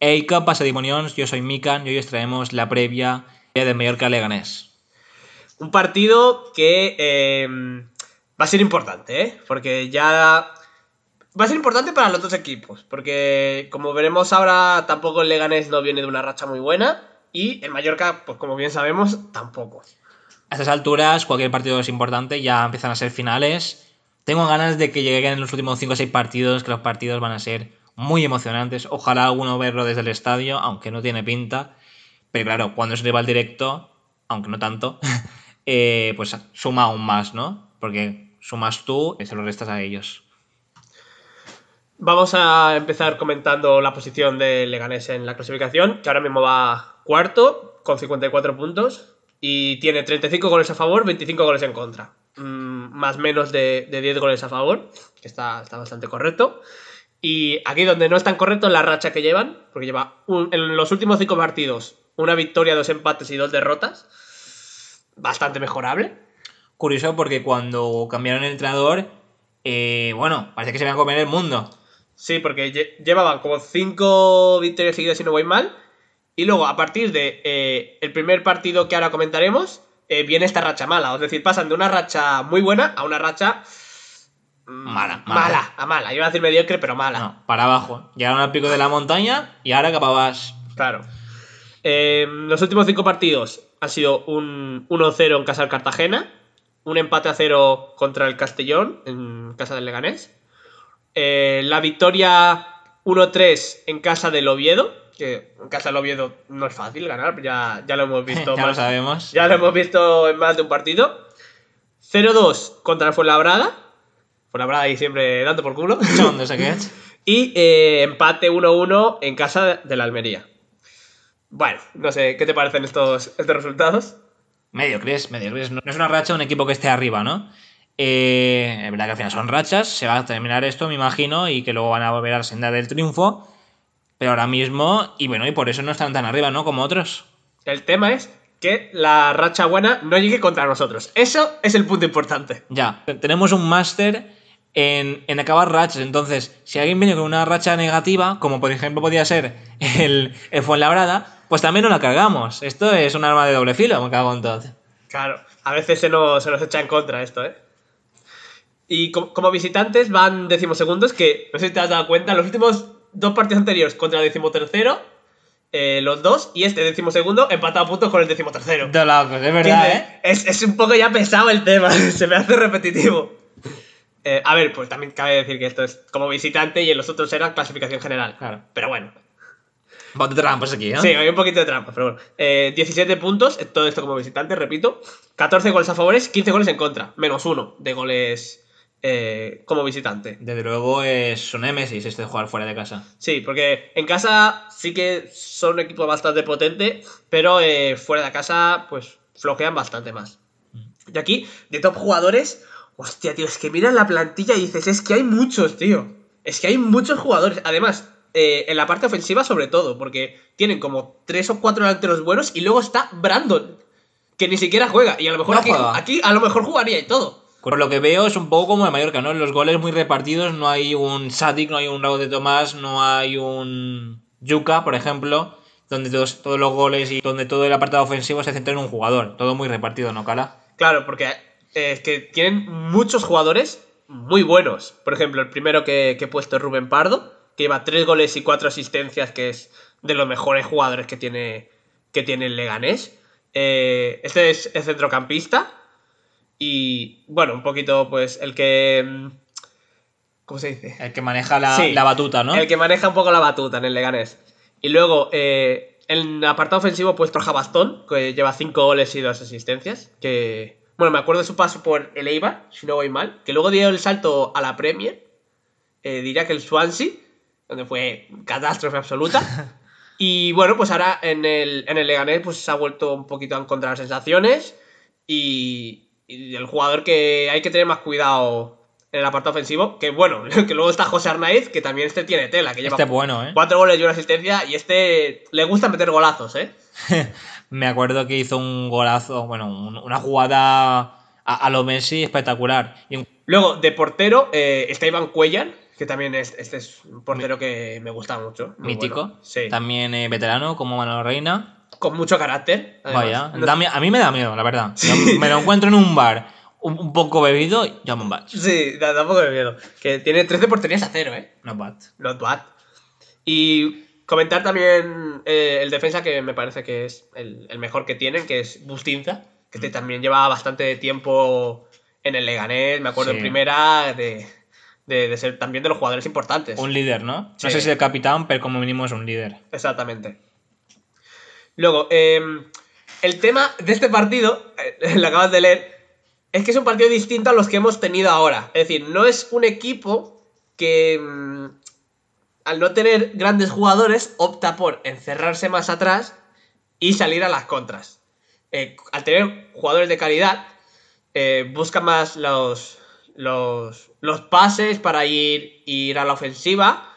Hey, ¿qué pasa, Dimonions? Yo soy Mikan y hoy os traemos la previa de Mallorca Leganés. Un partido que eh, va a ser importante, ¿eh? Porque ya. Va a ser importante para los dos equipos. Porque, como veremos ahora, tampoco el Leganés no viene de una racha muy buena. Y el Mallorca, pues como bien sabemos, tampoco. A estas alturas, cualquier partido es importante, ya empiezan a ser finales. Tengo ganas de que lleguen en los últimos 5 o 6 partidos, que los partidos van a ser muy emocionantes. Ojalá alguno verlo desde el estadio, aunque no tiene pinta. Pero claro, cuando es rival directo, aunque no tanto, eh, pues suma aún más, ¿no? Porque sumas tú y se lo restas a ellos. Vamos a empezar comentando la posición de Leganés en la clasificación, que ahora mismo va cuarto con 54 puntos y tiene 35 goles a favor, 25 goles en contra. Mm, más menos de, de, 10 goles a favor, que está, está bastante correcto. Y aquí donde no es tan correcto es la racha que llevan, porque lleva en los últimos 5 partidos una victoria, dos empates y dos derrotas. Bastante mejorable. Curioso porque cuando cambiaron el entrenador, eh, bueno, parece que se iban a comer el mundo. Sí, porque llevaban como cinco victorias seguidas si no voy mal. Y luego, a partir de eh, el primer partido que ahora comentaremos, eh, viene esta racha mala. Es decir, pasan de una racha muy buena a una racha mala, mala. Mala, a mala. Iba a decir mediocre, pero mala. No, para abajo. Llegaron al pico de la montaña y ahora acababas. Claro. Eh, los últimos cinco partidos han sido un 1-0 en casa del Cartagena, un empate a 0 contra el Castellón en casa del Leganés, eh, la victoria 1-3 en casa del Oviedo, que en casa del Oviedo no es fácil ganar, ya, ya lo hemos visto. ya lo sabemos. Ya lo hemos visto en más de un partido. 0-2 contra el Fuenlabrada. Fuenlabrada ahí siempre dando por culo. y eh, empate 1-1 en casa de la Almería. Bueno, no sé, ¿qué te parecen estos, estos resultados? Medio crees, medio crees. No es una racha un equipo que esté arriba, ¿no? Eh, es verdad que al final son rachas, se va a terminar esto, me imagino, y que luego van a volver a la senda del triunfo. Pero ahora mismo, y bueno, y por eso no están tan arriba, ¿no? Como otros. El tema es que la racha buena no llegue contra nosotros. Eso es el punto importante. Ya, tenemos un máster en, en, acabar rachas. Entonces, si alguien viene con una racha negativa, como por ejemplo podía ser el, el Fuenlabrada, pues también no la cargamos. Esto es un arma de doble filo, me cago en todo. Claro, a veces se nos, se nos echa en contra esto, ¿eh? Y como, visitantes van decimosegundos, que no sé si te has dado cuenta, los últimos dos partidos anteriores contra el decimotercero, eh, los dos, y este decimosegundo empatado a puntos con el decimotercero. De locos, es verdad, ¿eh? Es, es, un poco ya pesado el tema, se me hace repetitivo. Eh, a ver, pues también cabe decir que esto es como visitante y en los otros era clasificación general. Claro. Pero bueno, un poquito de trampas aquí, ¿eh? Sí, hay un poquito de trampas, pero bueno. 17 eh, puntos, todo esto como visitante, repito. 14 goles a favores, 15 goles en contra. Menos uno de goles eh, como visitante. Desde luego es un Nemesis este de jugar fuera de casa. Sí, porque en casa sí que son un equipo bastante potente, pero eh, fuera de casa, pues flojean bastante más. Mm. Y aquí, de top jugadores, hostia, tío, es que miras la plantilla y dices, es que hay muchos, tío. Es que hay muchos jugadores. Además, eh, en la parte ofensiva sobre todo, porque tienen como tres o cuatro delanteros buenos y luego está Brandon, que ni siquiera juega. Y a lo mejor aquí, a lo mejor jugaría y todo. Por lo que veo es un poco como el Mallorca, ¿no? Los goles muy repartidos, no hay un Sadik, no hay un Raúl de Tomás, no hay un Yuka, por ejemplo, donde todos, todos los goles y donde todo el apartado ofensivo se centra en un jugador. Todo muy repartido, ¿no, Cala? Claro, porque es que tienen muchos jugadores muy buenos. Por ejemplo, el primero que, que he puesto es Rubén Pardo, que lleva tres goles y cuatro asistencias, que es de los mejores jugadores que tiene, que tiene el Leganés. Eh, este es el centrocampista. Y bueno, un poquito, pues, el que. Mm, ¿Cómo se dice? El que maneja la, batuta, ¿no? El que maneja un poco la batuta en el Leganés. Y luego, eh, en apartado ofensivo, pues Troja Bastón, que lleva cinco goles y dos asistencias. Que. Bueno, me acuerdo de su paso por el Eibar, si no voy mal. Que luego dio el salto a la Premier. Eh, diría que el Swansea donde fue catástrofe absoluta. Y bueno, pues ahora en el, en el Leganés pues se ha vuelto un poquito a encontrar sensaciones y, el jugador que hay que tener más cuidado en el apartado ofensivo, que bueno, que luego está José Arnaiz, que también este tiene tela, que lleva este bueno, ¿eh? cuatro goles y una asistencia y este le gusta meter golazos, ¿eh? Me acuerdo que hizo un golazo, bueno, una jugada a, lo Messi espectacular. Luego, de portero, eh, está Iván Cuellar, Que también es, este es un portero que me gusta mucho. Mítico. bueno. Sí. También eh, veterano, como Manolo Reina. Con mucho carácter. además. Vaya. No- da mi- a mí me da miedo, la verdad. Me lo encuentro en un bar un, un poco bebido, ya me bad. Sí, da, da un poco de miedo. Que tiene 13 porterías a cero, ¿eh? No bad. Not bad. Y comentar también eh, el defensa que me parece que es el, el mejor que tienen, que es Bustinza, que Mm. este también lleva bastante tiempo en el Leganés, me acuerdo Sí. en primera de, de- de ser también de los jugadores importantes. Un líder, ¿no? No sé si el capitán, pero como mínimo es un líder. Exactamente. Luego, eh, el tema de este partido, eh, lo acabas de leer, es que es un partido distinto a los que hemos tenido ahora. Es decir, no es un equipo que, mm, al no tener grandes jugadores, opta por encerrarse más atrás y salir a las contras. Eh, al tener jugadores de calidad, eh, busca más los, los, los pases para ir, ir a la ofensiva.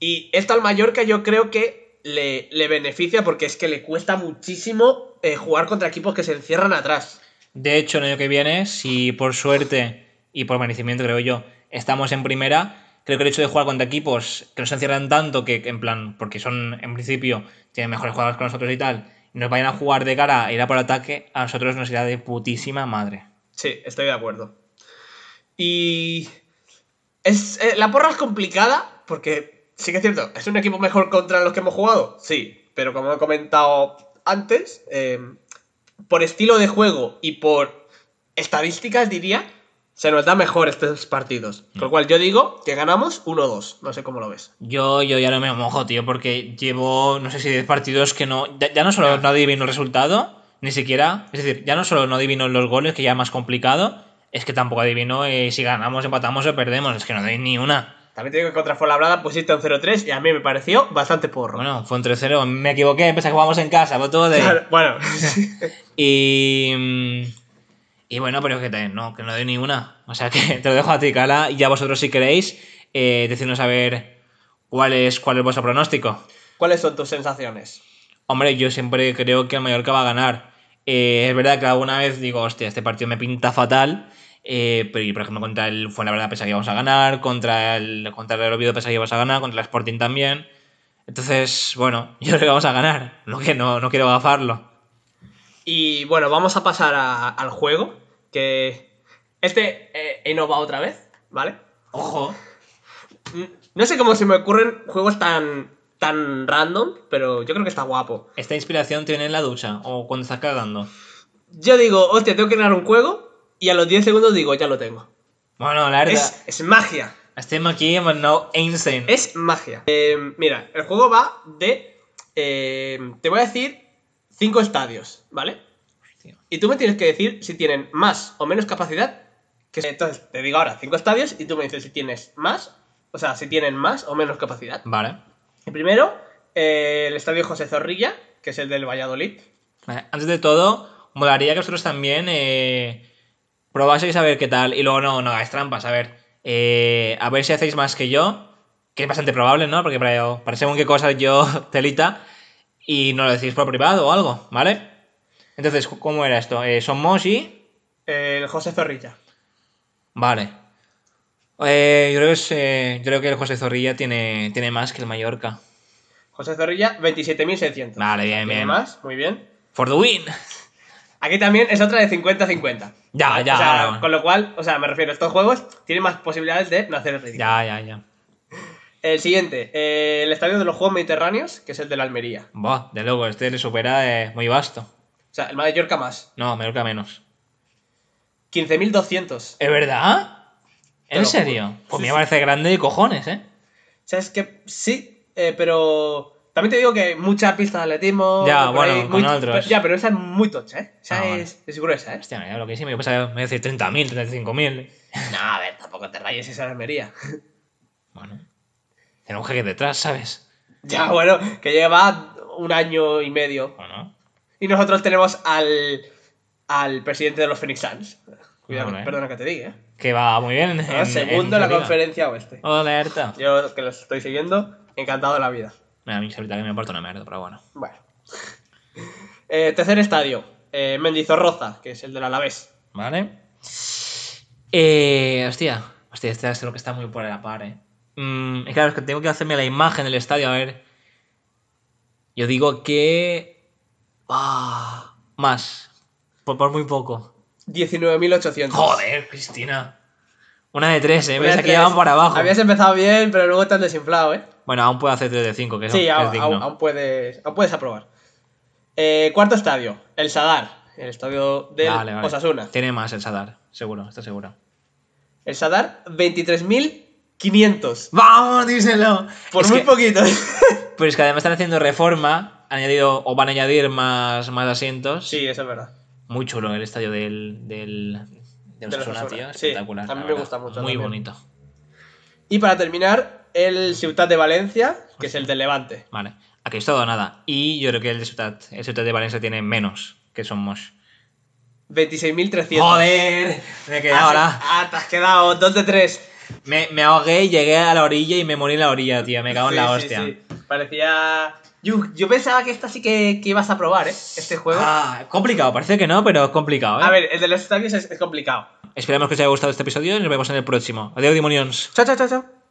Y esto al Mallorca yo creo que le, le beneficia porque es que le cuesta muchísimo eh, jugar contra equipos que se encierran atrás. De hecho, el año que viene, si por suerte y por merecimiento, creo yo, estamos en primera, creo que el hecho de jugar contra equipos que nos encierran tanto que, en plan, porque son, en principio, tienen mejores jugadores que nosotros y tal, nos vayan a jugar de cara a ir a por ataque, a nosotros nos irá de putísima madre. Sí, estoy de acuerdo. Y es, eh, la porra es complicada porque sí que es cierto, es un equipo mejor contra los que hemos jugado, sí, pero como he comentado antes, eh, por estilo de juego y por estadísticas diría, se nos da mejor estos partidos. Con lo cual yo digo que ganamos 1-2, no sé cómo lo ves. Yo, yo ya no me mojo, tío, porque llevo, no sé si 10 partidos que no. Ya, ya no solo no adivino el resultado, ni siquiera. Es decir, ya no solo no adivino los goles, que ya es más complicado, es que tampoco adivino eh, si ganamos, empatamos o perdemos. Es que no doy ni una. También te digo que contra Fuenlabrada pusiste un 0-3 y a mí me pareció bastante porro. Bueno, fue un 3-0. Me equivoqué, pensé que jugamos en casa, todo de. Claro, bueno, Y. Y bueno, pero que también no, que no doy ni una. O sea que te lo dejo a ti, Cala, y ya vosotros si queréis, eh, decirnos a ver cuál es, cuál es vuestro pronóstico. ¿cuáles son tus sensaciones? Hombre, yo siempre creo que el Mallorca va a ganar. Eh, es verdad que alguna vez digo, hostia, este partido me pinta fatal. eh, pero, por ejemplo, contra el Fuenlabrada pensaba que íbamos a ganar. Contra el, contra el Oviedo pensaba que íbamos a ganar. Contra el Sporting también. Entonces, bueno, yo creo que vamos a ganar. Que no, no quiero gafarlo. Y bueno, vamos a pasar a- al juego. Que este eh, he innovado otra vez, ¿vale? Ojo. Mm, No sé cómo se me ocurren juegos tan, tan random, pero yo creo que está guapo. ¿Esta inspiración te viene en la ducha o cuando estás cagando? Yo digo, hostia, tengo que crear un juego y a los 10 segundos digo, ya lo tengo. Bueno, la verdad, Es, es magia. estem aquí nou Einstein. Es magia. Eh, mira, el juego va de... eh, te voy a decir cinco estadios, ¿vale? Hostia. Y tú me tienes que decir si tienen más o menos capacidad. Que entonces te digo ahora cinco estadios y tú me dices si tienes más, o sea, si tienen más o menos capacidad. Vale. El primero, eh, el estadio José Zorrilla, que es el del Valladolid. Vale, Antes de todo, molaría que vosotros también eh, probaseis a ver qué tal y luego no, no hagáis trampas. A ver, eh, a ver si hacéis más que yo, que es bastante probable, ¿no? Porque para, para según qué cosas yo telita y no lo decís por privado o algo, ¿vale? Entonces, ¿cómo era esto? Eh, somos y... El José Zorrilla. Vale. Eh, yo, creo que es, eh, yo creo que el José Zorrilla tiene, tiene más que el Mallorca. José Zorrilla, 27.600. Vale, bien, ¿Tiene bien. más? Muy bien. For the win. Aquí también es otra de 50-50. Ya, ya, O sea. Con lo cual, o sea, me refiero, estos juegos tienen más posibilidades de no hacer el ridículo. Ya, ya, ya. El siguiente, eh, el estadio de los Juegos Mediterráneos, que es el de la Almería. Buah, de luego, este le supera eh, muy vasto. O sea, el Mallorca más. No, Mallorca menos. 15.200. ¿Es verdad? ¿En lo serio? Pues Sí, me sí. parece grande de cojones, ¿eh? O sea, es que sí, eh, pero también te digo que mucha pista de atletismo. Ya, bueno, ahí, con muy- otros. ya, pero esa es muy tocha, ¿eh? Esa Ah, es, es gruesa, ¿eh? Hostia, me loquísimo. Yo pensaba me iba a decir 30.000, 35.000. No, a ver, tampoco te rayes esa de Almería. Bueno. Tiene un jeque detrás, ¿sabes? ya, bueno, que lleva un año y medio. Bueno. Y nosotros tenemos al, al presidente de los Phoenix Suns. Cuidado, perdona que te diga, ¿eh? Que va muy bien. En, Ah, segundo en la conferencia oeste. Alerta. Yo que los estoy siguiendo, encantado de la vida. Mira, a mí ahorita que me importa una mierda, pero bueno. Bueno. Eh, tercer estadio, eh, Mendizorroza, que es el del Alavés. ¿Vale? Eh, hostia. Hostia, este es lo que está muy por la par, ¿eh? Mm, claro, es que tengo que hacerme la imagen del estadio, a ver. Yo digo que. Ah, más. Por, por muy poco. 19.800. Joder, Cristina. Una de tres, ¿eh? De aquí tres. van para abajo. Habías empezado bien, pero luego te han desinflado, ¿eh? Bueno, aún puedo hacer 3 de 5, que, Sí, que es aún, digno. aún- aún puedes, aún puedes aprobar. Eh, cuarto estadio, el Sadar, el estadio del Vale, vale. Osasuna. Tiene más el Sadar, seguro, estoy seguro. El Sadar, 23.500. ¡Vamos, díselo! Por Es muy que- poquito. Pero es que además están haciendo reforma, han añadido o van a añadir más, más asientos. sí, eso es verdad. Muy chulo el estadio del, del, del Del Osasuna, tío. Sí, Espectacular. a mí la me gusta mucho Muy también. bonito. Y para terminar, el Ciutat de Valencia, que es el de Levante. Vale. Aquí es todo nada. Y yo creo que el de Ciutat, el Ciutat de Valencia tiene menos que somos. 26.300. ¡Joder! Me Ah, sí. ahora. Ah, te has quedado 2 de 3. Me, me ahogué, llegué a la orilla y me morí en la orilla, tío. Me cago en la hostia. Parecía. Yo, yo pensaba que esta sí que, que ibas a probar, ¿eh? Este juego. Ah, complicado, parece que no, pero es complicado, ¿eh? A ver, el de los estadios es, es complicado. Esperemos que os haya gustado este episodio y nos vemos en el próximo. Adiós, demonios. Chao, chao, chao, chao.